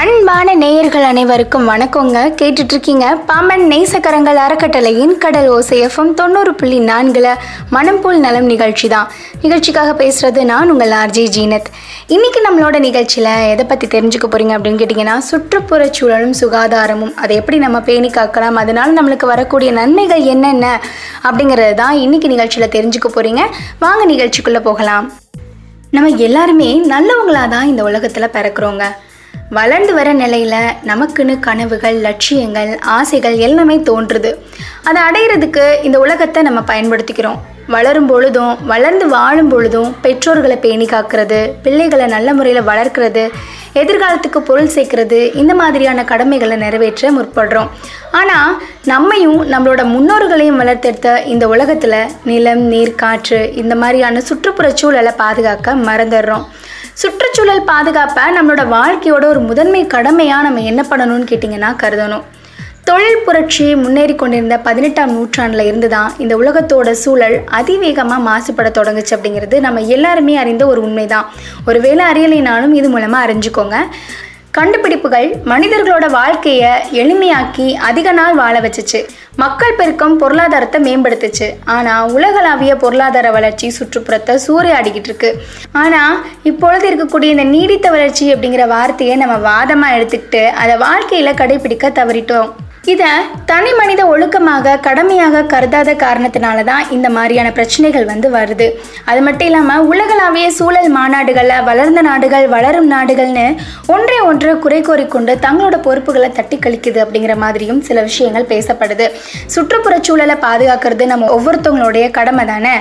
அன்பான நேயர்கள் அனைவருக்கும் வணக்கங்க. கேட்டுட்டு இருக்கீங்க பாம்பன் நேசக்கரங்கள் அறக்கட்டளையின் கடல் ஓசைஎஃப்எம் தொண்ணூறு புள்ளி நான்குல மனம் போல் நலம் நிகழ்ச்சி தான் நிகழ்ச்சிக்காக பேசுறது நான் உங்கள் ஆர்ஜே ஜீனத். இன்னைக்கு நம்மளோட நிகழ்ச்சியில் எதை பற்றி தெரிஞ்சுக்க போறீங்க அப்படின்னு கேட்டிங்கன்னா சுற்றுப்புற சூழலும் சுகாதாரமும். அதை எப்படி நம்ம பேணி காக்கலாம் அதனால நம்மளுக்கு வரக்கூடிய நன்மைகள் என்னென்ன அப்படிங்கிறது தான் இன்னைக்கு நிகழ்ச்சியில் தெரிஞ்சுக்க போறீங்க. வாங்க நிகழ்ச்சிக்குள்ளே போகலாம். நம்ம எல்லாருமே நல்லவங்களாக தான் இந்த உலகத்தில் பிறக்கிறோங்க. வளர்ந்து வர நிலையில் நமக்குன்னு கனவுகள் லட்சியங்கள் ஆசைகள் எல்லாமே தோன்றுது. அதை அடையிறதுக்கு இந்த உலகத்தை நம்ம பயன்படுத்திக்கிறோம். வளரும் பொழுதும் வளர்ந்து வாழும் பொழுதும் பெற்றோர்களை பேணி காக்கிறது பிள்ளைகளை நல்ல முறையில் வளர்க்கிறது எதிர்காலத்துக்கு பொருள் சேர்க்கறது இந்த மாதிரியான கடமைகளை நிறைவேற்ற முற்படுறோம். ஆனால் நம்மையும் நம்மளோட முன்னோர்களையும் வளர்த்தெடுத்த இந்த உலகத்தில் நிலம் நீர் காற்று இந்த மாதிரியான சுற்றுப்புறச் சூழலை பாதுகாக்க மறந்துடுறோம். சுற்றுச்சூழல் பாதுகாப்பை நம்மளோட வாழ்க்கையோட ஒரு முதன்மை கடமையாக நம்ம என்ன பண்ணணும்னு கேட்டிங்கன்னா கருதணும். தொழில் புரட்சி முன்னேறி கொண்டிருந்த பதினெட்டாம் நூற்றாண்டில் இருந்து தான் இந்த உலகத்தோட சூழல் அதிவேகமாக மாசுபட தொடங்குச்சு அப்படிங்கிறது நம்ம எல்லாருமே அறிந்த ஒரு உண்மைதான். ஒருவேளை அறியலைனாலும் இது மூலமாக அறிஞ்சுக்கோங்க. கண்டுபிடிப்புகள் மனிதர்களோட வாழ்க்கையை எளிமையாக்கி அதிக நாள் வாழ வச்சுச்சு. மக்கள் பெருக்கம் பொருளாதாரத்தை மேம்படுத்துச்சு. ஆனால் உலகளாவிய பொருளாதார வளர்ச்சி சுற்றுப்புறத்தை சூறையாடிக்கிட்டு இருக்கு. ஆனால் இப்பொழுது இருக்கக்கூடிய இந்த நீடித்த வளர்ச்சி அப்படிங்கிற வார்த்தையை நம்ம வாதமாக எடுத்துக்கிட்டு அதை வாழ்க்கையில் கடைபிடிக்க தவறிட்டோம். இதை தனி மனித ஒழுக்கமாக கடமையாக கருதாத காரணத்தினால தான் இந்த மாதிரியான பிரச்சனைகள் வந்து வருது. அது மட்டும் இல்லாமல் உலகளாவிய சூழல் மாநாடுகளில் வளர்ந்த நாடுகள் வளரும் நாடுகள்னு ஒன்றை ஒன்று குறை கூறிக்கொண்டு தங்களோட பொறுப்புகளை தட்டி கழிக்குது அப்படிங்கிற மாதிரியும் சில விஷயங்கள் பேசப்படுது. சுற்றுப்புறச் சூழலை பாதுகாக்கிறது நம்ம ஒவ்வொருத்தவங்களுடைய கடமை தானே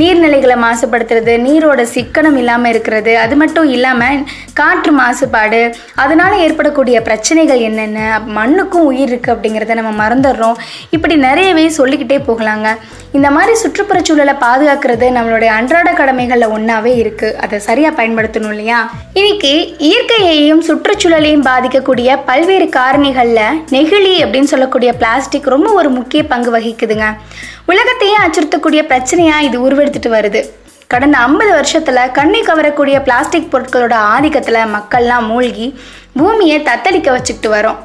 நீர்நிலைகளை மாசுபடுத்துறது நீரோட சிக்கனம் இல்லாமல் இருக்கிறது அது மட்டும் இல்லாமல் காற்று மாசுபாடு அதனால் ஏற்படக்கூடிய பிரச்சனைகள் என்னென்ன மண்ணுக்கும் உயிர் இருக்குது அப்படிங்கிறத நம்ம மறந்துடுறோம். இப்படி நிறையவே சொல்லிக்கிட்டே போகலாங்க. இந்த மாதிரி சுற்றுப்புற சூழலை பாதுகாக்கிறது நம்மளுடைய அன்றாட கடமைகளில் ஒன்றாவே இருக்குது அதை சரியாக பயன்படுத்தணும் இல்லையா? இன்னைக்கு இயற்கையையும் சுற்றுச்சூழலையும் பாதிக்கக்கூடிய பல்வேறு காரணிகளில் நெகிழி அப்படின்னு சொல்லக்கூடிய பிளாஸ்டிக் ரொம்ப ஒரு முக்கிய பங்கு வகிக்குதுங்க. உலகத்தையே அச்சுறுத்தக்கூடிய பிரச்சனையாக இது உருவெடுத்துட்டு வருது. கடந்த ஐம்பது வருஷத்தில் கண்ணை கவரக்கூடிய பிளாஸ்டிக் பொருட்களோட ஆதிக்கத்தில் மக்கள்லாம் மூழ்கி பூமியை தத்தளிக்க வச்சுக்கிட்டு வரோம்.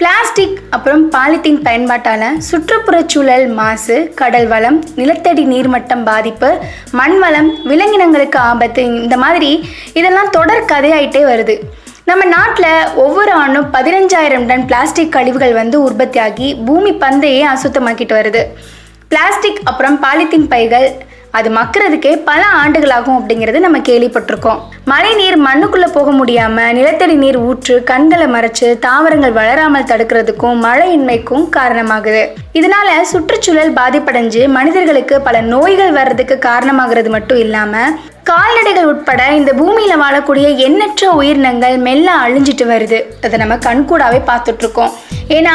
பிளாஸ்டிக் அப்புறம் பாலித்தீன் பயன்பாட்டால் சுற்றுப்புறச்சூழல் மாசு கடல் வளம் நிலத்தடி நீர்மட்டம் பாதிப்பு மண் வளம் விலங்கினங்களுக்கு ஆபத்து இந்த மாதிரி இதெல்லாம் தொடர் கதையாயிட்டே வருது. நம்ம நாட்டில் ஒவ்வொரு ஆண்டும் பதினஞ்சாயிரம் டன் பிளாஸ்டிக் கழிவுகள் வந்து உற்பத்தியாகி பூமி பந்தையே அசுத்தமாக்கிட்டு வருது. பிளாஸ்டிக் அப்புறம் பாலித்தீன் பைகள் அது மக்கிறதுக்கே பல ஆண்டுகளாகும் அப்படிங்கிறது நம்ம கேள்விப்பட்டிருக்கோம். மழை நீர் மண்ணுக்குள்ளே போக முடியாமல் நிலத்தடி நீர் ஊற்று கண்களை மறைச்சு தாவரங்கள் வளராமல் தடுக்கிறதுக்கும் மழையின்மைக்கும் காரணமாகுது. இதனால சுற்றுச்சூழல் பாதிப்படைஞ்சு மனிதர்களுக்கு பல நோய்கள் வர்றதுக்கு காரணமாகிறது மட்டும் இல்லாமல் கால்நடைகள் உட்பட இந்த பூமியில் வாழக்கூடிய எண்ணற்ற உயிரினங்கள் மெல்ல அழிஞ்சிட்டு வருது. அதை நம்ம கண்கூடாவே பார்த்துட்டு இருக்கோம் ஏன்னா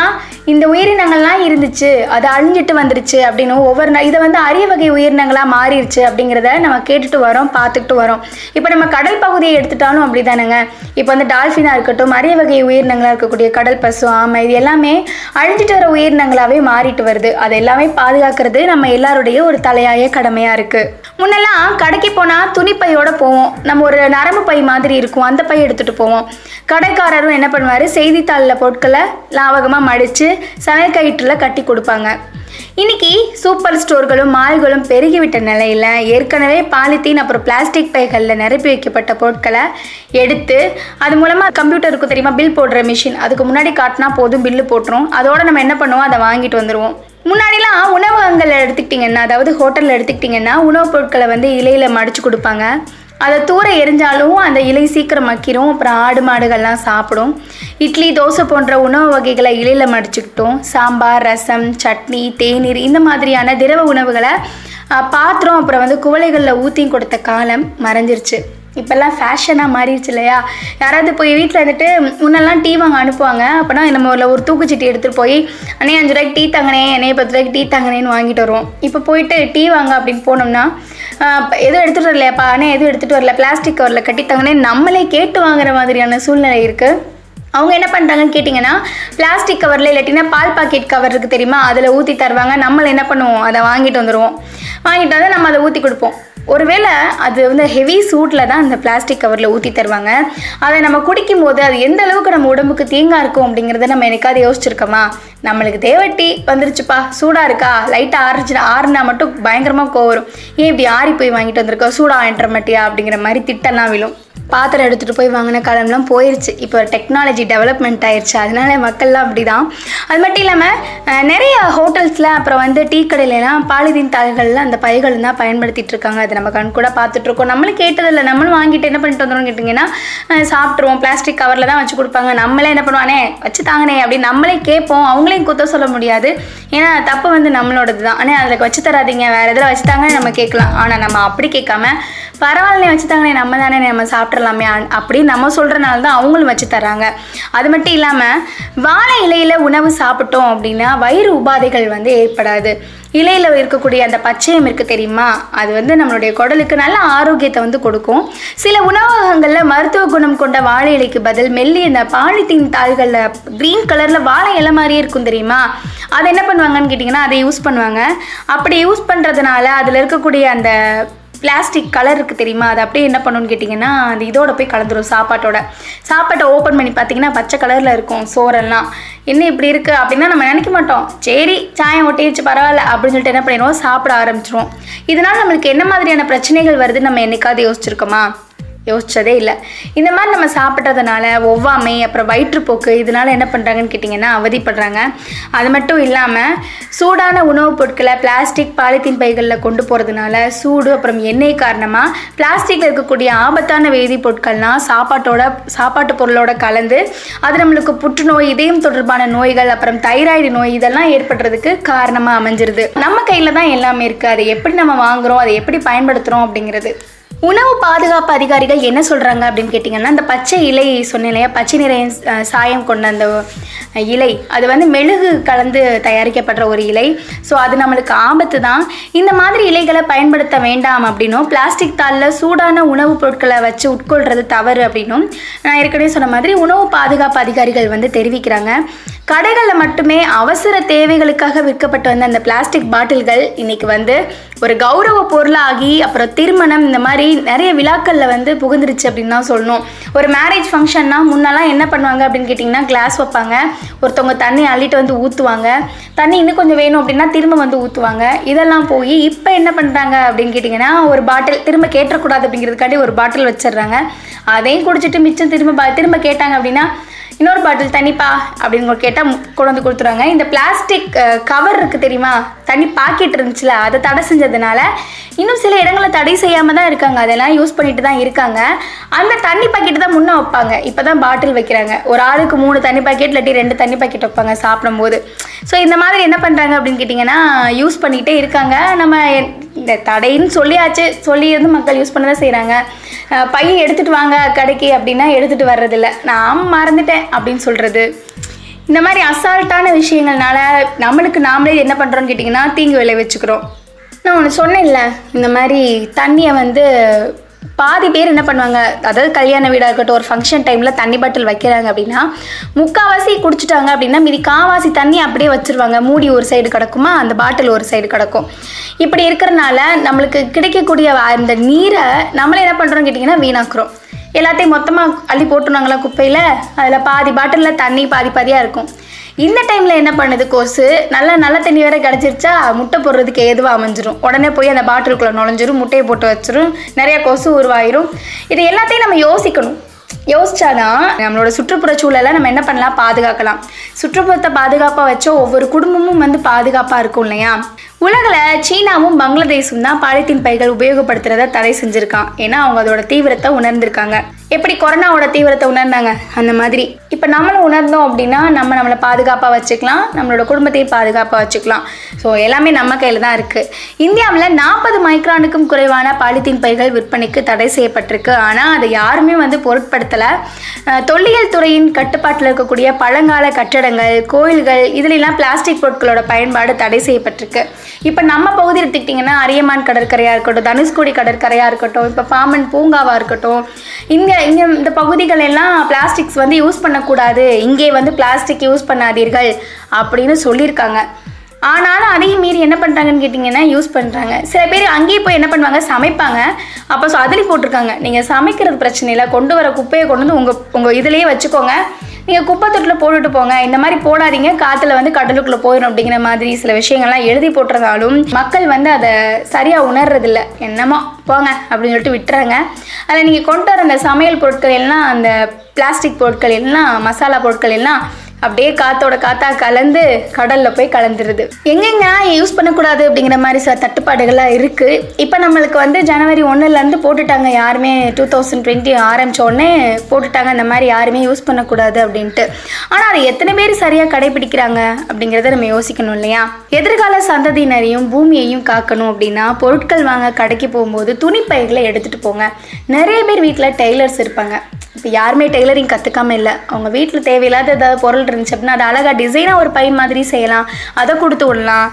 இந்த உயிரினங்கள்லாம் இருந்துச்சு அது அழிஞ்சிட்டு வந்துருச்சு அப்படின்னு ஒவ்வொரு இதை வந்து அரிய வகை உயிரினங்களாக மாறிடுச்சு அப்படிங்கிறத நம்ம கேட்டுட்டு வரோம் பார்த்துக்கிட்டு வரோம். இப்போ நம்ம கடல் பகுதியை எடுத்துட்டாலும் அப்படி தானேங்க இப்போ வந்து டால்ஃபினாக இருக்கட்டும் அரிய வகை உயிரினங்களாக இருக்கக்கூடிய கடல் பசு ஆமை இது எல்லாமே அழிஞ்சிட்டு வர உயிரினங்களாகவே மாறிட்டு வருது. அது எல்லாமே பாதுகாக்கிறது நம்ம எல்லாருடைய ஒரு தலையாய கடமையாக இருக்குது முன்னெல்லாம் கடைக்கு போனால் துணிப்பையோட போவோம். நம்ம ஒரு நரம்பு பை மாதிரி இருக்கும். அந்த பை எடுத்துகிட்டு போவோம். கடைக்காரரும் என்ன பண்ணுவார்? செய்தித்தாளில் பொருட்களை லாவகமாக மடித்து சமையல் கயிற்றில் கட்டி கொடுப்பாங்க. இன்னைக்கு சூப்பர் ஸ்டோர்களும் மால்களும் பெருகிவிட்ட நிலையில் ஏற்கனவே பாலித்தீன் அப்புறம் பிளாஸ்டிக் பைகளில் நிரப்பி வைக்கப்பட்ட பொருட்களை எடுத்து அது மூலமாக கம்ப்யூட்டருக்கு தெரியுமா? பில் போடுற மிஷின். அதுக்கு முன்னாடி காட்டினா போதும் பில்லு போட்டுரும். அதோட நம்ம என்ன பண்ணுவோம்? அதை வாங்கிட்டு வந்துடுவோம் முன்னாடிலாம் உணவகங்கள் எடுத்துக்கிட்டிங்கன்னா அதாவது ஹோட்டலில் எடுத்துக்கிட்டிங்கன்னா உணவுப் பொருட்களை வந்து இலையில் மடித்து கொடுப்பாங்க. அதை தூர எரிஞ்சாலும் அந்த இலை சீக்கிரம் மக்கிரும். அப்புறம் ஆடு மாடுகள்லாம் சாப்பிடும். இட்லி தோசை போன்ற உணவு வகைகளை இலையில் மடிச்சுக்கிட்டோம். சாம்பார் ரசம் சட்னி தேநீர் இந்த மாதிரியான திரவ உணவுகளை பாத்திரம் அப்புறம் வந்து குவளைகளில் ஊற்றியும் கொடுத்த காலம் மறைஞ்சிருச்சு. இப்போல்லாம் ஃபேஷனாக மாறிடுச்சு இல்லையா? யாராவது போய் வீட்டில் இருந்துட்டு முன்னெல்லாம் டீ வாங்க அனுப்புவாங்க. அப்போனா நம்ம ஒரு ஒரு தூக்குச்சீட்டி எடுத்துகிட்டு போய் அண்ணே அஞ்சு ரூபாய்க்கு டீ தாங்கனே அண்ணே பத்து ரூபாய்க்கு டீ தாங்கனேன்னு வாங்கிட்டு வருவோம். இப்போ போயிட்டு டீ வாங்க அப்படின்னு போனோம்னா எதுவும் எடுத்துகிட்டு வரலையாப்பா? அண்ணே எதுவும் எடுத்துகிட்டு வரல. பிளாஸ்டிக் கவரில் கட்டி தாங்கனே நம்மளே கேட்டு வாங்குற மாதிரியான சூழ்நிலை இருக்குது அவங்க என்ன பண்ணுறாங்கன்னு கேட்டிங்கன்னா பிளாஸ்டிக் கவரில் இல்லாட்டினா பால் பாக்கெட் கவர் இருக்குது தெரியுமா? அதில் ஊற்றி தருவாங்க. நம்மளை என்ன பண்ணுவோம்? அதை வாங்கிட்டு வந்துடுவோம் வாங்கிட்டு வந்து நம்ம அதை ஊற்றி கொடுப்போம். ஒருவேளை அது வந்து ஹெவி சூட்டில் தான் அந்த பிளாஸ்டிக் கவரில் ஊற்றி தருவாங்க. அதை நம்ம குடிக்கும் போது அது எந்த அளவுக்கு நம்ம உடம்புக்கு தீங்காக இருக்கும் அப்படிங்கிறத நம்ம எனக்காவது யோசிச்சிருக்கோமா? நம்மளுக்கு தேவட்டி வந்துருச்சுப்பா. சூடாக இருக்கா? லைட்டாக ஆறுச்சு ஆறுனா மட்டும் பயங்கரமாக கோவம் வரும். ஏன் இப்படி ஆறி போய் வாங்கிட்டு வந்திருக்கோம்? சூடாக வாங்கிட்டு மாட்டியா? அப்படிங்கிற மாதிரி திட்டம்லாம் விழும். பாத்திரம் எடுத்துகிட்டு போய் வாங்கின காலம்லாம் போயிடுச்சு இப்போ டெக்னாலஜி டெவலப்மெண்ட் ஆயிடுச்சு அதனால மக்கள்லாம் அப்படி தான் அது மட்டும் இல்லாமல் நிறைய ஹோட்டல்ஸில் அப்புறம் வந்து டீ கடையிலலாம் பாலிதீன் தாள்களில் அந்த பைகள் தான் பயன்படுத்திட்டு இருக்காங்க. அது நம்ம கண் கூட பார்த்துட்ருக்கோம் நம்மளும் கேட்டதில்லை. நம்மளும் வாங்கிட்டு என்ன பண்ணிட்டு வந்துடும் கேட்டிங்கன்னா சாப்பிட்ருவோம் பிளாஸ்டிக் கவரில் தான் வச்சு கொடுப்பாங்க. நம்மளே என்ன பண்ணுவானே வச்சு தாங்கனே அப்படின்னு நம்மளே கேட்போம். அவங்களையும் குத்த சொல்ல முடியாது. ஏன்னா தப்பு வந்து நம்மளோடது தான். ஆனால் அதில் வச்சு தராதீங்க. வேறு எதில் வச்சு தாங்கன்னு நம்ம கேட்கலாம். ஆனால் நம்ம அப்படி கேட்காம பரவாயில்ல வச்சு நம்ம தானே நம்ம சாப்பிட்றலாமே அப்படின்னு நம்ம சொல்கிறனால தான் அவங்களும் வச்சு தராங்க அது மட்டும் இல்லாமல் வாழை இலையில் உணவு சாப்பிட்டோம் அப்படின்னா வயிறு உபாதைகள் வந்து ஏற்படாது. இலையில் இருக்கக்கூடிய அந்த பச்சையம் இருக்குது தெரியுமா? அது வந்து நம்மளுடைய குடலுக்கு நல்ல ஆரோக்கியத்தை வந்து கொடுக்கும். சில உணவகங்களில் மருத்துவ குணம் கொண்ட வாழை இலைக்கு பதில் மெல்லி இந்த பாலித்தீன் தாள்களில் க்ரீன் கலரில் வாழை இலை மாதிரியே இருக்கும் தெரியுமா? அதை என்ன பண்ணுவாங்கன்னு கேட்டிங்கன்னா அதை யூஸ் பண்ணுவாங்க. அப்படி யூஸ் பண்ணுறதுனால அதில் இருக்கக்கூடிய அந்த பிளாஸ்டிக் கலர் இருக்குது தெரியுமா? அது அப்படியே என்ன பண்ணணும்னு கேட்டிங்கன்னா அந்த இதோட போய் கலந்துரும் சாப்பாட்டோட. சாப்பாட்டை ஓப்பன் பண்ணி பார்த்தீங்கன்னா பச்சை கலரில் இருக்கும் சோறெல்லாம். என்ன இப்படி இருக்குது அப்படின்னா நம்ம நினைக்க மாட்டோம். சரி சாயம் ஒட்டிடுச்சு பரவாயில்ல அப்படின்னு சொல்லிட்டு என்ன பண்ணிடுவோம்? சாப்பிட ஆரம்பிச்சிருவோம். இதனால் நம்மளுக்கு என்ன மாதிரியான பிரச்சனைகள் வருதுன்னு நம்ம என்னைக்காவது யோசிச்சிருக்கோமா? யோசிச்சதே இல்லை. இந்த மாதிரி நம்ம சாப்பிட்றதுனால ஒவ்வாமை அப்புறம் வயிற்றுப்போக்கு இதனால் என்ன பண்ணுறாங்கன்னு கேட்டிங்கன்னா அவதிப்படுறாங்க. அது மட்டும் இல்லாமல் சூடான உணவுப் பொருட்களை பிளாஸ்டிக் பாலித்தீன் பைகளில் கொண்டு போகிறதுனால சூடு அப்புறம் எண்ணெய் காரணமாக பிளாஸ்டிக்கில் இருக்கக்கூடிய ஆபத்தான வேதிப்பொருட்கள்னால் சாப்பாட்டோட சாப்பாட்டு பொருளோட கலந்து அது நம்மளுக்கு புற்றுநோய் இதயம் தொடர்பான நோய்கள் அப்புறம் தைராய்டு நோய் இதெல்லாம் ஏற்படுறதுக்கு காரணமாக அமைஞ்சிருது. நம்ம கையில் தான் எல்லாமே இருக்குது அதை எப்படி நம்ம வாங்குறோம்? அதை எப்படி பயன்படுத்துகிறோம் அப்படிங்கிறது. உணவு பாதுகாப்பு அதிகாரிகள் என்ன சொல்கிறாங்க அப்படின்னு கேட்டிங்கன்னா இந்த பச்சை இலை சொன்னேன் இல்லையா? பச்சை நிற சாயம் கொண்ட அந்த இலை. அது வந்து மெழுகு கலந்து தயாரிக்கப்படுற ஒரு இலை. ஸோ அது நம்மளுக்கு ஆபத்து தான். இந்த மாதிரி இலைகளை பயன்படுத்த வேண்டாம் அப்படின்னும் பிளாஸ்டிக் தாளில் சூடான உணவுப் பொருட்களை வச்சு உட்கொள்கிறது தவறு அப்படின்னும் நான் ஏற்கனவே சொன்ன மாதிரி உணவு பாதுகாப்பு அதிகாரிகள் வந்து தெரிவிக்கிறாங்க. கடைகளில் மட்டுமே அவசர தேவைகளுக்காக விற்கப்பட்டு வந்த அந்த பிளாஸ்டிக் பாட்டில்கள் இன்றைக்கி வந்து ஒரு கௌரவ பொருளாகி அப்புறம் திருமணம் இந்த மாதிரி நிறைய விழாக்களில் வந்து புகுந்துருச்சு அப்படின்னு தான் சொல்லணும். ஒரு மேரேஜ் ஃபங்க்ஷன்னா முன்னெல்லாம் என்ன பண்ணுவாங்க அப்படின்னு கேட்டிங்கன்னா கிளாஸ் வைப்பாங்க. ஒருத்தவங்க தண்ணி அள்ளிட்டு வந்து ஊற்றுவாங்க தண்ணி இன்னும் கொஞ்சம் வேணும் அப்படின்னா திரும்ப வந்து ஊற்றுவாங்க இதெல்லாம் போய் இப்போ என்ன பண்ணுறாங்க அப்படின்னு கேட்டிங்கன்னா ஒரு பாட்டில் திரும்ப கேட்டக்கூடாது அப்படிங்கிறதுக்காண்டி ஒரு பாட்டில் வச்சிடுறாங்க. அதையும் குடிச்சிட்டு மிச்சம் திரும்ப திரும்ப கேட்டாங்க அப்படின்னா இன்னொரு பாட்டில் தண்ணிப்பா அப்படின்னு கேட்டால் கொண்டு வந்து கொடுத்துருவாங்க. இந்த பிளாஸ்டிக் கவர் இருக்குது தெரியுமா? தண்ணி பாக்கெட் இருந்துச்சுல அதை தடை செஞ்சதுனால இன்னும் சில இடங்களில் தடை செய்யாமல் தான் இருக்காங்க. அதெல்லாம் யூஸ் பண்ணிட்டு தான் இருக்காங்க. அந்த தண்ணி பாக்கெட் தான் முன்னே வைப்பாங்க. இப்போ தான் பாட்டில் வைக்கிறாங்க. ஒரு ஆளுக்கு மூணு தண்ணி பாக்கெட் இல்லாட்டி ரெண்டு தண்ணி பாக்கெட் வைப்பாங்க சாப்பிடும்போது. ஸோ இந்த மாதிரி என்ன பண்ணுறாங்க அப்படின்னு கேட்டிங்கன்னா யூஸ் பண்ணிகிட்டே இருக்காங்க. நம்ம இந்த தடைன்னு சொல்லியாச்சு. சொல்லி மக்கள் யூஸ் பண்ண தான் செய்கிறாங்க பையன் எடுத்துகிட்டு வாங்க கடைக்கு அப்படின்னா எடுத்துகிட்டு வர்றதில்ல. நான் மறந்துட்டேன். அப்படின்னு சொல்கிறது இந்த மாதிரி அசால்ட்டான விஷயங்கள்னால நம்மளுக்கு நாமளே என்ன பண்ணுறோன்னு கேட்டிங்கன்னா தீங்கு விளைவிச்சுக்கிறோம். நான் ஒன்று சொன்னேன்ல இந்த மாதிரி தண்ணியை வந்து பாதி பேர் என்ன பண்ணுவாங்க அதாவது கல்யாண வீடாக இருக்கட்டும் ஒரு ஃபங்க்ஷன் டைமில் தண்ணி பாட்டில் வைக்கிறாங்க அப்படின்னா முக்காவாசி குடிச்சிட்டாங்க அப்படின்னா மீதி காவாசி தண்ணி அப்படியே வச்சிருவாங்க. மூடி ஒரு சைடு கிடக்குமா அந்த பாட்டில் ஒரு சைடு கிடக்கும். இப்படி இருக்கிறனால நம்மளுக்கு கிடைக்கக்கூடிய அந்த நீரை நம்மளே என்ன பண்ணுறோம்னு கேட்டிங்கன்னா வீணாக்குறோம். எல்லாத்தையும் மொத்தமாக அள்ளி போட்டுருவாங்களா குப்பையில்? அதில் பாதி பாட்டிலில் தண்ணி பாதி பாதியாக இருக்கும். இந்த டைமில் என்ன பண்ணுது கோசு நல்லா நல்ல தண்ணி வேற கிடச்சிருச்சா? முட்டை போடுறதுக்கு எதுவாக அமைஞ்சிரும். உடனே போய் அந்த பாட்டிலுக்குள்ளே நுழைஞ்சிரும் முட்டையை போட்டு வச்சிரும். நிறைய கொசு உருவாயிரும். இது எல்லாத்தையும் நம்ம யோசிக்கணும். யோசிச்சாதான் நம்மளோட சுற்றுப்புற சூழலை நம்ம என்ன பண்ணலாம்? பாதுகாக்கலாம். சுற்றுப்புறத்தை பாதுகாப்பாக வச்சோ ஒவ்வொரு குடும்பமும் வந்து பாதுகாப்பாக இருக்கும் இல்லையா? உலகில் சீனாவும் பங்களாதேஷும் தான் பாலித்தீன் பைகள் உபயோகப்படுத்துறத தடை செஞ்சுருக்கான். ஏன்னா அவங்க அதோட தீவிரத்தை உணர்ந்திருக்காங்க. எப்படி கொரோனாவோட தீவிரத்தை உணர்ந்தாங்க? அந்த மாதிரி. இப்போ நம்மளும் உணர்ந்தோம் அப்படின்னா நம்ம நம்மளை பாதுகாப்பாக வச்சுக்கலாம். நம்மளோட குடும்பத்தையும் பாதுகாப்பாக வச்சுக்கலாம். ஸோ எல்லாமே நம்ம கையில் தான் இருக்குது இந்தியாவில் நாற்பது மைக்ரானுக்கும் குறைவான பாலித்தீன் பைகள் விற்பனைக்கு தடை செய்யப்பட்டிருக்கு. ஆனால் அதை யாருமே வந்து பொருட்படுத்தலை. தொல்லியல் துறையின் கட்டுப்பாட்டில் இருக்கக்கூடிய பழங்கால கட்டடங்கள் கோயில்கள் இதுலெல்லாம் பிளாஸ்டிக் பொருட்களோட பயன்பாடு தடை செய்யப்பட்டிருக்கு. இப்போ நம்ம பகுதி எடுத்துக்கிட்டிங்கன்னா அரியமான் கடற்கரையாக இருக்கட்டும் தனுஷ்கோடி கடற்கரையாக இருக்கட்டும் இப்போ பாமன் பூங்காவாக இருக்கட்டும் இங்கே இங்கே இந்த பகுதிகள் எல்லாம் பிளாஸ்டிக்ஸ் வந்து யூஸ் பண்ணக்கூடாது. இங்கே வந்து பிளாஸ்டிக் யூஸ் பண்ணாதீர்கள் அப்படின்னு சொல்லியிருக்காங்க. ஆனாலும் அதையும் மீறி என்ன பண்ணுறாங்கன்னு கேட்டிங்கன்னா யூஸ் பண்ணுறாங்க சில பேர் அங்கேயே போய் என்ன பண்ணுவாங்க? சமைப்பாங்க. அப்போ ஸோ அதுலேயும் போட்டிருக்காங்க. நீங்கள் சமைக்கிறது பிரச்சனை இல்லை. கொண்டு வர குப்பையை கொண்டு வந்து உங்கள் உங்கள் இதுலேயே வச்சுக்கோங்க. நீங்கள் குப்பை தொட்டில் போட்டுட்டு போங்க. இந்த மாதிரி போடாதீங்க. காற்றுல வந்து கடலுக்குள்ளே போயிடும் அப்படிங்கிற மாதிரி சில விஷயங்கள்லாம் எழுதி போட்டிருந்தாலும் மக்கள் வந்து அதை சரியாக உணர்றதில்ல. என்னமோ போங்க அப்படின்னு சொல்லிட்டு விட்டுறாங்க. அதில் நீங்கள் கொண்டு வர அந்த சமையல் பொருட்கள் எல்லாம் அந்த பிளாஸ்டிக் பொருட்கள் எல்லாம் மசாலா பொருட்கள் எல்லாம் அப்படியே காத்தோட காத்தா கலந்து கடல்ல போய் கலந்துருது. எங்கெங்க யூஸ் பண்ணக்கூடாது அப்படிங்கிற மாதிரி சில தட்டுப்பாடுகள்லாம் இருக்கு. இப்போ நம்மளுக்கு வந்து ஜனவரி ஒன்றுலேருந்து போட்டுட்டாங்க யாருமே. டூ தௌசண்ட் டுவெண்ட்டி ஆரம்பிச்ச உடனே போட்டுட்டாங்க இந்த மாதிரி யாருமே யூஸ் பண்ணக்கூடாது அப்படின்ட்டு. ஆனால் அதை எத்தனை பேர் சரியாக கடைபிடிக்கிறாங்க அப்படிங்கிறத நம்ம யோசிக்கணும் இல்லையா? எதிர்கால சந்ததியினரையும் பூமியையும் காக்கணும் அப்படின்னா பொருட்கள் வாங்க கடைக்கு போகும்போது துணிப்பைகளை எடுத்துகிட்டு போங்க. நிறைய பேர் வீட்டில் டெய்லர்ஸ் இருப்பாங்க. இப்போ யாருமே டெய்லரிங் கற்றுக்காம இல்லை. அவங்க வீட்டில் தேவையில்லாத ஏதாவது பொருள் இருந்துச்சு அப்படின்னா அது அழகாக டிசைனாக ஒரு பை மாதிரி செய்யலாம். அதை கொடுத்து விடலாம்.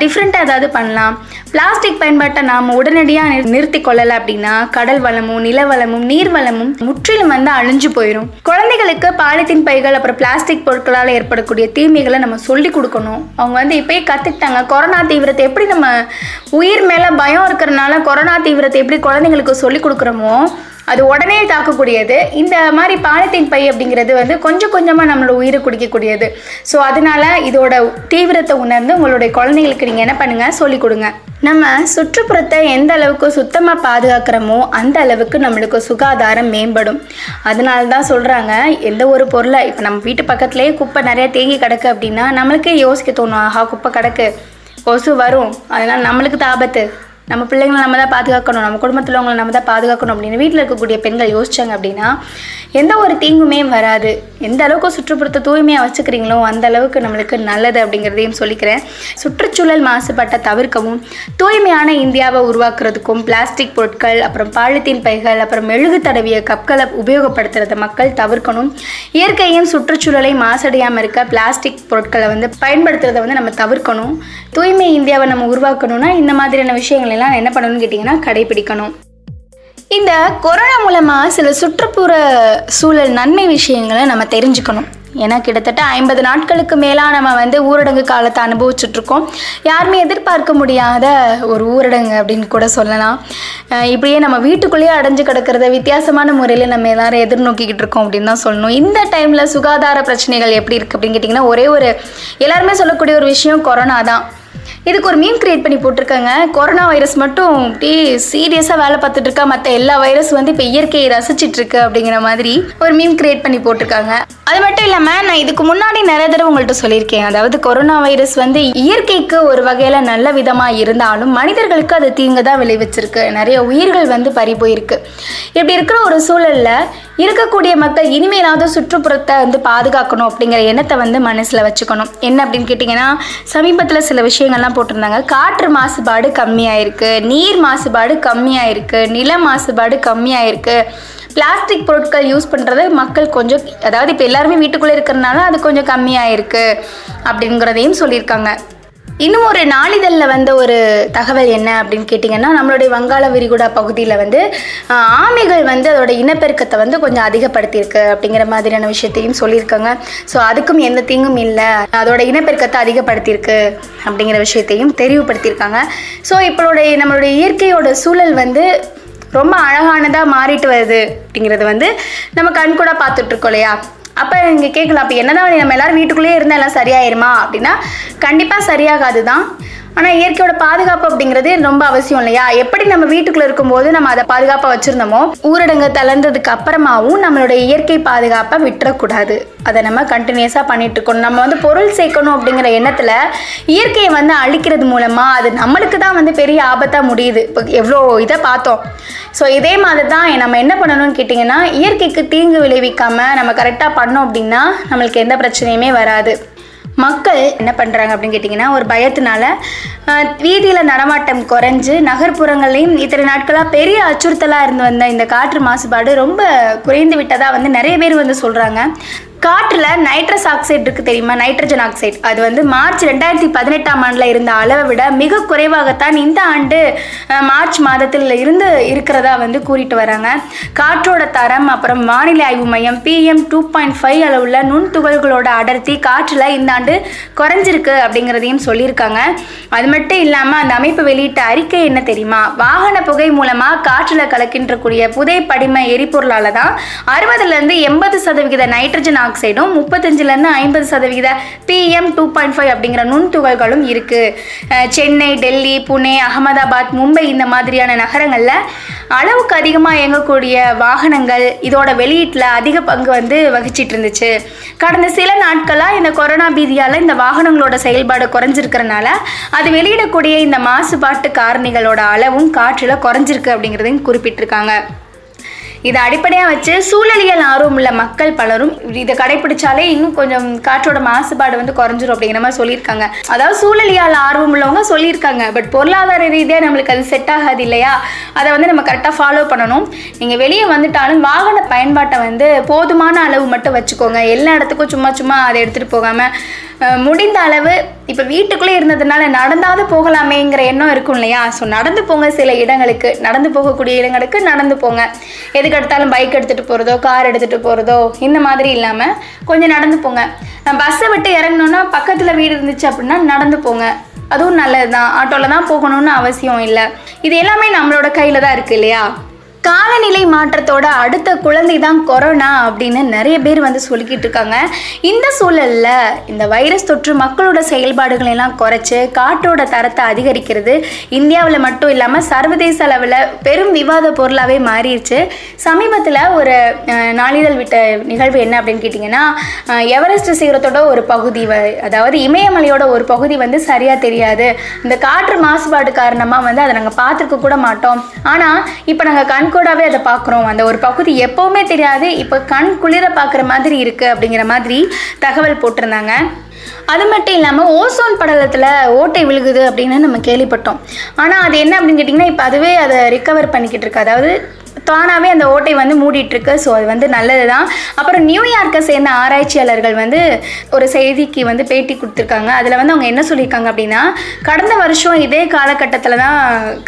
டிஃப்ரெண்ட்டாக ஏதாவது பண்ணலாம். பிளாஸ்டிக் பயன்பாட்டை நாம் உடனடியாக நிறுத்தி கொள்ளலை அப்படின்னா கடல் வளமும் நில வளமும் நீர் வளமும் முற்றிலும் வந்து அழிஞ்சு போயிடும் குழந்தைகளுக்கு பாலித்தீன் பைகள் அப்புறம் பிளாஸ்டிக் பொருட்களால் ஏற்படக்கூடிய தீமைகளை நம்ம சொல்லி கொடுக்கணும். அவங்க வந்து இப்போயே கற்றுக்கிட்டாங்க கொரோனா தீவிரத்தை எப்படி நம்ம உயிர் மேலே பயம் இருக்கிறனால கொரோனா தீவிரத்தை எப்படி குழந்தைங்களுக்கு சொல்லி கொடுக்குறோமோ அது உடனே தாக்கக்கூடியது. இந்த மாதிரி பாலித்தீன் பை அப்படிங்கிறது வந்து கொஞ்சம் கொஞ்சமாக நம்மளோட உயிரை குடிக்கக்கூடியது. ஸோ அதனால இதோட தீவிரத்தை உணர்ந்து உங்களுடைய குழந்தைங்களுக்கு நீங்கள் என்ன பண்ணுங்கள் சொல்லிக் கொடுங்க. நம்ம சுற்றுப்புறத்தை எந்த அளவுக்கு சுத்தமாக பாதுகாக்கிறோமோ அந்த அளவுக்கு நம்மளுக்கு சுகாதாரம் மேம்படும். அதனால தான் சொல்கிறாங்க எந்த ஒரு பொருளை இப்போ நம்ம வீட்டு பக்கத்துலேயே குப்பை நிறையா தேங்கி கிடக்கு அப்படின்னா நம்மளுக்கே யோசிக்க தோணும் ஆஹா குப்பை கிடக்கு. கொசு வரும். அதனால் நம்மளுக்கு தாபத்து. ஆபத்து நம்ம பிள்ளைங்களை நம்ம தான் பாதுகாக்கணும் நம்ம குடும்பத்தில் உங்களை நம்ம தான் பாதுகாக்கணும் அப்படின்னு வீட்டில் இருக்கக்கூடிய பெண்கள் யோசித்தாங்க அப்படின்னா எந்த ஒரு தீங்குமே வராது. எந்த அளவுக்கு சுற்றுப்புறத்தை தூய்மையாக வச்சுக்கிறீங்களோ அந்த அளவுக்கு நம்மளுக்கு நல்லது அப்படிங்கிறதையும் சொல்லிக்கிறேன். சுற்றுச்சூழல் மாசுபாட்டை தவிர்க்கவும் தூய்மையான இந்தியாவை உருவாக்குறதுக்கும் பிளாஸ்டிக் பொருட்கள் அப்புறம் பாலித்தீன் பைகள் அப்புறம் மெழுகு தடவிய கப்களை உபயோகப்படுத்துறத மக்கள் தவிர்க்கணும். இயற்கையும் சுற்றுச்சூழலை மாசடையாமல் இருக்க பிளாஸ்டிக் பொருட்களை வந்து பயன்படுத்துறதை வந்து நம்ம தவிர்க்கணும். தூய்மை இந்தியாவை நம்ம உருவாக்கணும்னா இந்த மாதிரியான விஷயங்கள் எல்லாம் என்ன பண்ணணும்னு கேட்டிங்கன்னா கடைபிடிக்கணும். இந்த கொரோனா மூலமாக சில சுற்றுப்புற சூழல் நன்மை விஷயங்களை நம்ம தெரிஞ்சுக்கணும். ஏன்னா கிட்டத்தட்ட ஐம்பது நாட்களுக்கு மேலாக நம்ம வந்து ஊரடங்கு காலத்தை அனுபவிச்சுட்ருக்கோம். யாருமே எதிர்பார்க்க முடியாத ஒரு ஊரடங்கு அப்படின்னு கூட சொல்லலாம். இப்படியே நம்ம வீட்டுக்குள்ளேயே அடைஞ்சு கிடக்கிறத வித்தியாசமான முறையில் நம்ம எல்லாரும் எதிர்நோக்கிக்கிட்டு இருக்கோம் அப்படின்னு தான் சொல்லணும். இந்த டைமில் சுகாதார பிரச்சனைகள் எப்படி இருக்குது அப்படின்னு கேட்டிங்கன்னா ஒரே ஒரு எல்லாருமே சொல்லக்கூடிய ஒரு விஷயம் கொரோனா தான். இதுக்கு ஒரு மீம் கிரியேட் பண்ணி போட்டிருக்காங்க. கொரோனா வைரஸ் மட்டும் அப்படியே சீரியஸாக வேலை பார்த்துட்டு இருக்கா? மற்ற எல்லா வைரஸ் வந்து இப்போ இயற்கையை ரசிச்சிட்டு இருக்கு அப்படிங்கிற மாதிரி ஒரு மீம் கிரியேட் பண்ணி போட்டிருக்காங்க. அது மட்டும் இல்லாமல் நான் இதுக்கு முன்னாடி நிறைய தடவை உங்கள்கிட்ட சொல்லியிருக்கேன். அதாவது கொரோனா வைரஸ் வந்து இயற்கைக்கு ஒரு வகையில் நல்ல விதமாக இருந்தாலும் மனிதர்களுக்கு அது தீங்கு தான் விளைவிச்சிருக்கு. நிறைய உயிர்கள் வந்து பறி போயிருக்கு. இப்படி இருக்கிற ஒரு சூழலில் இருக்கக்கூடிய மக்கள் இனிமேலாவது சுற்றுப்புறத்தை வந்து பாதுகாக்கணும் அப்படிங்கிற எண்ணத்தை வந்து மனசில் வச்சுக்கணும். என்ன அப்படின்னு கேட்டிங்கன்னா சமீபத்தில் சில விஷயங்கள்லாம் போட்டிருந்தாங்க. காற்று மாசுபாடு கம்மியாயிருக்கு நீர் மாசுபாடு கம்மியாயிருக்கு நில மாசுபாடு கம்மியாயிருக்கு. பிளாஸ்டிக் பொருட்கள் யூஸ் பண்ணுறது மக்கள் கொஞ்சம் அதாவது இப்போ எல்லாருமே வீட்டுக்குள்ளே இருக்கிறனால அது கொஞ்சம் கம்மியாயிருக்கு அப்படிங்கிறதையும் சொல்லியிருக்காங்க. இன்னும் ஒரு நாளிதழில் வந்த ஒரு தகவல் என்ன அப்படின்னு கேட்டிங்கன்னா நம்மளுடைய வங்காள விரிகுடா பகுதியில் வந்து ஆமைகள் வந்து அதோட இனப்பெருக்கத்தை வந்து கொஞ்சம் அதிகப்படுத்தியிருக்கு அப்படிங்கிற மாதிரியான விஷயத்தையும் சொல்லியிருக்காங்க. ஸோ அதுக்கும் எந்த தீங்கும் இல்லை. அதோட இனப்பெருக்கத்தை அதிகப்படுத்தியிருக்கு அப்படிங்கிற விஷயத்தையும் தெரிவுபடுத்தியிருக்காங்க ஸோ இப்பளுடைய நம்மளுடைய இயற்கையோட சூழல் வந்து ரொம்ப அழகானதாக மாறிட்டு வருது அப்படிங்கிறது வந்து நம்ம கண்கூட பார்த்துட்ருக்கோம் இல்லையா? அப்போ நீங்கள் கேட்கலாம் அப்போ என்னதான் நம்ம எல்லாரும் வீட்டுக்குள்ளேயே இருந்தால் எல்லாம் சரியாயிருமா? அப்படின்னா கண்டிப்பாக சரியாகாது தான் ஆனால் இயற்கையோட பாதுகாப்பு அப்படிங்கிறது ரொம்ப அவசியம் இல்லையா? எப்படி நம்ம வீட்டுக்குள்ளே இருக்கும்போது நம்ம அதை பாதுகாப்பாக வச்சுருந்தோமோ ஊரடங்கு தளர்ந்ததுக்கு அப்புறமாவும் நம்மளுடைய இயற்கை பாதுகாப்பை விட்டுறக்கூடாது. அதை நம்ம கண்டினியூஸாக பண்ணிட்டு இருக்கணும். நம்ம வந்து பொருள் சேர்க்கணும் அப்படிங்கிற எண்ணத்தில் இயற்கையை வந்து அழிக்கிறது மூலமாக அது நம்மளுக்கு தான் வந்து பெரிய ஆபத்தாக முடியுது. இப்போ எவ்வளோ இதை பார்த்தோம். ஸோ இதே மாதிரி தான் நம்ம என்ன பண்ணணும்னு கேட்டிங்கன்னா இயற்கைக்கு தீங்கு விளைவிக்காமல் நம்ம கரெக்டாக பண்ணோம் அப்படின்னா நம்மளுக்கு எந்த பிரச்சனையுமே வராது. மக்கள் என்ன பண்ணுறாங்க அப்படின்னு கேட்டிங்கன்னா ஒரு பயத்தினால வீதியில் நடமாட்டம் குறைஞ்சு நகர்ப்புறங்கள்லையும் இத்தனை நாட்களாக பெரிய அச்சுறுத்தலாக இருந்து வந்த இந்த காற்று மாசுபாடு ரொம்ப குறைந்து விட்டதாக வந்து நிறைய பேர் வந்து சொல்கிறாங்க காற்றில் நைட்ரஸ் ஆக்சைடு இருக்குது தெரியுமா? நைட்ரஜன் ஆக்சைடு அது வந்து மார்ச் ரெண்டாயிரத்தி பதினெட்டாம் ஆண்டில் இருந்த அளவை விட மிக குறைவாகத்தான் இந்த ஆண்டு மார்ச் மாதத்தில் இருந்து இருக்கிறதா வந்து கூறிட்டு வராங்க. காற்றோட தரம் அப்புறம் வானிலை ஆய்வு மையம் பிஎம் டூ பாயிண்ட் ஃபைவ் அளவுள்ள நுண்துகள்களோட அடர்த்தி காற்றில் இந்த ஆண்டு குறைஞ்சிருக்கு அப்படிங்கிறதையும் சொல்லியிருக்காங்க. அது மட்டும் இல்லாமல் அந்த அமைப்பு வெளியிட்ட அறிக்கை என்ன தெரியுமா? வாகன புகை மூலமாக காற்றில் கலக்கின்றக்கூடிய புதை படிம எரிபொருளால் தான் அறுபதுலேருந்து எண்பது சதவிகித நைட்ரஜன் ஆக்சைடும் முப்பத்தஞ்சுலேருந்து ஐம்பது சதவிகித பிஎம் டூ பாயிண்ட் ஃபைவ் அப்படிங்கிற நுண்துகள்களும் இருக்குது சென்னை டெல்லி புனே அகமதாபாத் மும்பை இந்த மாதிரியான நகரங்களில் அளவுக்கு அதிகமாக இயங்கக்கூடிய வாகனங்கள் இதோட வெளியீட்டில் அதிக பங்கு வந்து வகிச்சிட்டு இருந்துச்சு. கடந்த சில நாட்களாக இந்த கொரோனா பீதியால் இந்த வாகனங்களோட செயல்பாடு குறைஞ்சிருக்கிறனால அது வெளியிடக்கூடிய இந்த மாசுபாட்டு காரணிகளோட அளவும் காற்றில் குறைஞ்சிருக்கு அப்படிங்கிறதையும் குறிப்பிட்டிருக்காங்க. இதை அடிப்படையாக வச்சு சூழலியல் ஆர்வம் உள்ள மக்கள் பலரும் இதை கடைபிடிச்சாலே இன்னும் கொஞ்சம் காற்றோட மாசுபாடு வந்து குறைஞ்சிரும் அப்படிங்கிற மாதிரி சொல்லியிருக்காங்க. அதாவது சூழலியல் ஆர்வம் உள்ளவங்க சொல்லியிருக்காங்க. பட் பொருளாதார ரீதியாக நம்மளுக்கு அது செட் ஆகாது இல்லையா? அதை வந்து நம்ம கரெக்டாக ஃபாலோ பண்ணணும். நீங்கள் வெளியே வந்துட்டாலும் வாகன பயன்பாட்டை வந்து போதுமான அளவு மட்டும் வச்சுக்கோங்க. எல்லா இடத்துக்கும் சும்மா சும்மா அதை எடுத்துகிட்டு போகாமல் முடிந்த அளவு இப்போ வீட்டுக்குள்ளே இருந்ததுனால நடந்தாவது போகலாமேங்கிற எண்ணம் இருக்கும் இல்லையா? ஸோ நடந்து போங்க சில இடங்களுக்கு. நடந்து போகக்கூடிய இடங்களுக்கு நடந்து போங்க. எதுக்கு எடுத்தாலும் பைக் எடுத்துகிட்டு போகிறதோ கார் எடுத்துகிட்டு போகிறதோ இந்த மாதிரி இல்லாமல் கொஞ்சம் நடந்து போங்க. பஸ்ஸை விட்டு இறங்கணுன்னா பக்கத்தில் வீடு இருந்துச்சு அப்படின்னா நடந்து போங்க. அதுவும் நல்லது தான் ஆட்டோவில் தான் போகணும்னு அவசியம் இல்லை. இது எல்லாமே நம்மளோட கையில் தான் இருக்குது இல்லையா? காலநிலை மாற்றத்தோட அடுத்த குழந்தை தான் கொரோனா அப்படின்னு நிறைய பேர் வந்து சொல்லிக்கிட்டு இருக்காங்க. இந்த சூழலில் இந்த வைரஸ் தொற்று மக்களோட செயல்பாடுகளை எல்லாம் குறைச்சு காற்றோட தரத்தை அதிகரிக்கிறது இந்தியாவில் மட்டும் இல்லாமல் சர்வதேச அளவில் பெரும் விவாத பொருளாகவே மாறிடுச்சு. சமீபத்தில் ஒரு நாளிதழ் விட்ட நிகழ்வு என்ன அப்படின்னு கேட்டிங்கன்னா எவரெஸ்ட் சிகரத்தோட ஒரு பகுதி வ- அதாவது இமயமலையோட ஒரு பகுதி வந்து சரியாக தெரியாது. இந்த காற்று மாசுபாடு காரணமாக வந்து அதை நாங்கள் பார்த்துருக்க கூட மாட்டோம். ஆனால் இப்போ நாங்கள் கண் கண்கூடாவே அதை பார்க்குறோம். அந்த ஒரு பகுதி எப்போவுமே தெரியாது. இப்போ கண் குளிர பார்க்குற மாதிரி இருக்குது அப்படிங்கிற மாதிரி தகவல் போட்டிருந்தாங்க. அது மட்டும் இல்லாமல் ஓசோன் படலத்தில் ஓட்டை விழுகுது அப்படின்னு நம்ம கேள்விப்பட்டோம். ஆனால் அது என்ன அப்படின்னு கேட்டிங்கன்னா இப்போ அதுவே அதை ரிக்கவர் பண்ணிக்கிட்டு இருக்கு. அதாவது தானாகவே அந்த ஓட்டை வந்து மூடிட்டுருக்கு ஸோ அது வந்து நல்லது தான் அப்புறம் நியூயார்க்கை சேர்ந்த ஆராய்ச்சியாளர்கள் வந்து ஒரு செய்திக்கு வந்து பேட்டி கொடுத்துருக்காங்க. அதில் வந்து அவங்க என்ன சொல்லியிருக்காங்க அப்படின்னா கடந்த வருஷம் இதே காலகட்டத்தில் தான்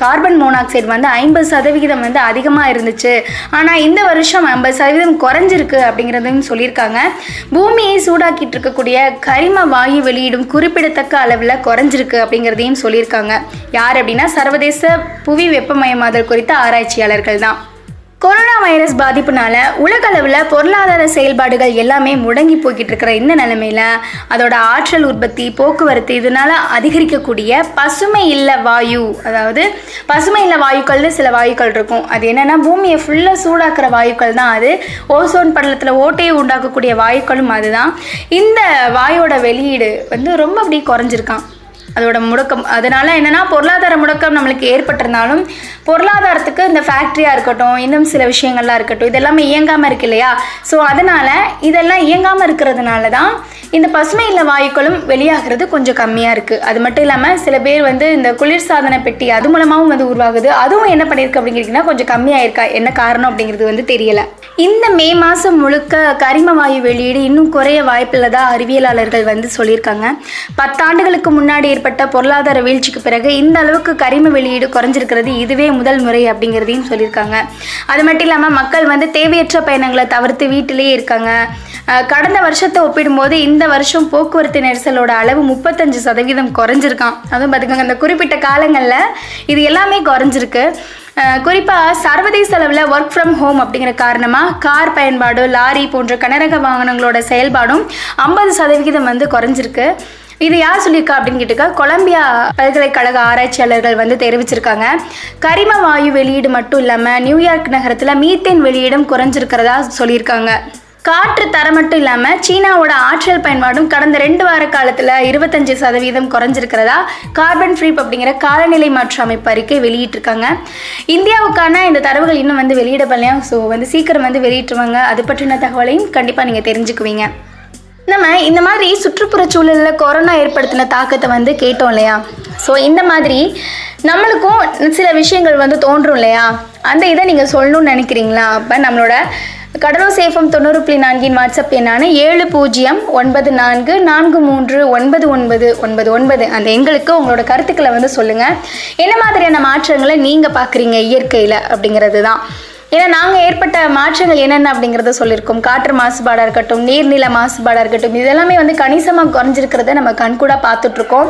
கார்பன் மோனாக்சைடு வந்து ஐம்பது சதவிகிதம் வந்து அதிகமாக இருந்துச்சு. ஆனால் இந்த வருஷம் ஐம்பது சதவீதம் குறைஞ்சிருக்கு அப்படிங்கிறதையும் சொல்லியிருக்காங்க. பூமியை சூடாக்கிட்டு இருக்கக்கூடிய கரிம வாயு வெளியீடும் குறிப்பிடத்தக்க அளவில் குறைஞ்சிருக்கு அப்படிங்கிறதையும் சொல்லியிருக்காங்க. யார் அப்படின்னா சர்வதேச புவி வெப்பமயமாதல் குறித்த ஆராய்ச்சியாளர்கள் தான். கொரோனா வைரஸ் பாதிப்புனால உலக அளவில் பொருளாதார செயல்பாடுகள் எல்லாமே முடங்கி போய்கிட்டு இருக்கிற இந்த நிலைமையில அதோட ஆற்றல் உற்பத்தி போக்குவரத்து இதனால அதிகரிக்கக்கூடிய பசுமை இல்ல வாயு அதாவது பசுமை இல்ல வாயுக்கள்னு சில வாயுக்கள் இருக்கும். அது என்னன்னா பூமியை ஃபுல்லாக சூடாக்குற வாயுக்கள் தான் அது. ஓசோன் படலத்தில் ஓட்டையை உண்டாக்கக்கூடிய வாயுக்களும் அதுதான். இந்த வாயோட வெளியீடு வந்து ரொம்ப அப்படி குறைஞ்சிருக்கான். அதோட முடக்கம். அதனால என்னென்னா பொருளாதார முடக்கம் நம்மளுக்கு ஏற்பட்டிருந்தாலும் பொருளாதாரத்துக்கு இந்த ஃபேக்ட்ரியாக இருக்கட்டும் இன்னும் சில விஷயங்கள்லாம் இருக்கட்டும் இதெல்லாமே இயங்காமல் இருக்கு இல்லையா? ஸோ அதனால் இதெல்லாம் இயங்காமல் இருக்கிறதுனால தான் இந்த பசுமை இல்ல வாயுக்களும் வெளியாகிறது கொஞ்சம் கம்மியாக இருக்குது அது மட்டும் இல்லாமல் சில பேர் வந்து இந்த குளிர்சாதன பெட்டி அது மூலமாகவும் வந்து உருவாகுது. அதுவும் என்ன பண்ணியிருக்கு அப்படிங்கிறீங்கன்னா கொஞ்சம் கம்மியாக இருக்கா என்ன காரணம் அப்படிங்கிறது வந்து தெரியல. இந்த மே மாதம் முழுக்க கரிம வாயு வெளியீடு இன்னும் குறைய வாய்ப்புள்ளதா அறிவியலாளர்கள் வந்து சொல்லியிருக்காங்க. பத்தாண்டுகளுக்கு முன்னாடி ஏற்பட்ட பொருளாதார வீழ்ச்சிக்கு பிறகு இந்த அளவுக்கு கரிம வெளியீடு குறைஞ்சிருக்கிறது இதுவே முதல் முறை அப்படிங்கிறதையும் சொல்லியிருக்காங்க. அது மட்டும் இல்லாமல் மக்கள் வந்து தேவையற்ற பயணங்களை தவிர்த்து வீட்டிலேயே இருக்காங்க. கடந்த வருஷத்தை ஒப்பிடும்போது இந்த வருஷம் போக்குவரத்து நெரிசலோட அளவு முப்பத்தஞ்சு சதவீதம் குறைஞ்சிருக்கான் அதுவும் பார்த்துக்கோங்க அந்த குறிப்பிட்ட காலங்களில் இது எல்லாமே குறைஞ்சிருக்கு. குறிப்பாக சர்வதேச அளவில் ஒர்க் ஃப்ரம் ஹோம் அப்படிங்கிற காரணமாக கார் பயன்பாடு லாரி போன்ற கனரக வாகனங்களோட செயல்பாடும் ஐம்பது சதவிகிதம் வந்து குறைஞ்சிருக்கு. இது யார் சொல்லியிருக்கா அப்படின்னு கேட்டுக்கா கொலம்பியா பல்கலைக்கழக ஆராய்ச்சியாளர்கள் வந்து தெரிவிச்சிருக்காங்க. கரிம வாயு வெளியீடு மட்டும் இல்லாமல் நியூயார்க் நகரத்தில் மீத்தேன் வெளியீடும் குறைஞ்சிருக்கிறதா சொல்லியிருக்காங்க. காற்று தரம் மட்டும் இல்லாமல் சீனாவோட ஆற்றல் பயன்பாடும் கடந்த ரெண்டு வார காலத்தில் இருபத்தஞ்சு சதவீதம் குறைஞ்சிருக்கிறதா? கார்பன் ஃப்ரீப் அப்படிங்கிற காலநிலை மாற்ற அமைப்பு அறிக்கை வெளியிட்டிருக்காங்க. இந்தியாவுக்கான இந்த தரவுகள் இன்னும் வந்து வெளியிடப்படலையா? ஸோ வந்து சீக்கிரம் வந்து வெளியிட்டுருவாங்க. அது பற்றின தகவலையும் கண்டிப்பாக நீங்கள் தெரிஞ்சுக்குவீங்க. நம்ம இந்த மாதிரி சுற்றுப்புற சூழலில் கொரோனா ஏற்படுத்தின தாக்கத்தை வந்து கேட்டோம் இல்லையா? ஸோ இந்த மாதிரி நம்மளுக்கும் சில விஷயங்கள் வந்து தோன்றும் இல்லையா? அந்த இதை நீங்கள் சொல்லணும்னு நினைக்கிறீங்களா? அப்போ நம்மளோட கடலூர் சேஃபம் தொண்ணூறு புள்ளி நான்கின் வாட்ஸ்அப் எண்ணான ஏழு பூஜ்ஜியம் ஒன்பது நான்கு நான்கு மூன்று ஒன்பது ஒன்பது ஒன்பது ஒன்பது. அந்த எங்களுக்கு உங்களோட கருத்துக்களை வந்து சொல்லுங்கள் என்ன மாதிரியான மாற்றங்களை நீங்கள் பார்க்குறீங்க இயற்கையில் அப்படிங்கிறது தான் ஏன்னா நாங்கள் ஏற்பட்ட மாற்றங்கள் என்னென்ன அப்படிங்கிறத சொல்லியிருக்கோம். காற்று மாசுபாடாக இருக்கட்டும் நீர்நில மாசுபாடாக இருக்கட்டும் இதெல்லாமே வந்து கணிசமாக குறைஞ்சிருக்கிறத நம்ம கண்கூடாக பார்த்துட்ருக்கோம்.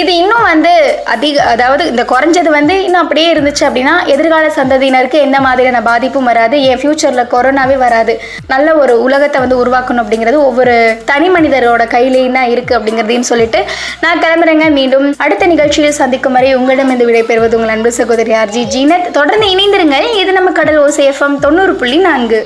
இது இன்னும் வந்து அதிக அதாவது இந்த குறைஞ்சது வந்து இன்னும் அப்படியே இருந்துச்சு அப்படின்னா எதிர்கால சந்ததியினருக்கு எந்த மாதிரியான பாதிப்பும் வராது என் ஃப்யூச்சரில் கொரோனாவே வராது. நல்ல ஒரு உலகத்தை வந்து உருவாக்கணும் அப்படிங்கிறது ஒவ்வொரு தனி மனிதரோட கையிலேயும் தான் இருக்குது அப்படிங்கிறதையும் சொல்லிட்டு நான் கிளம்புறேங்க மீண்டும். அடுத்த நிகழ்ச்சியில் சந்திக்கும் வரை உங்களிடம் இந்த விடைபெறுவது உங்கள் அன்பு சகோதரி ஆர்ஜி ஜீனத். தொடர்ந்து இணைந்திருங்கள். இது நம்ம கடல் எஃப்எம் தொண்ணூறு புள்ளி நான்கு.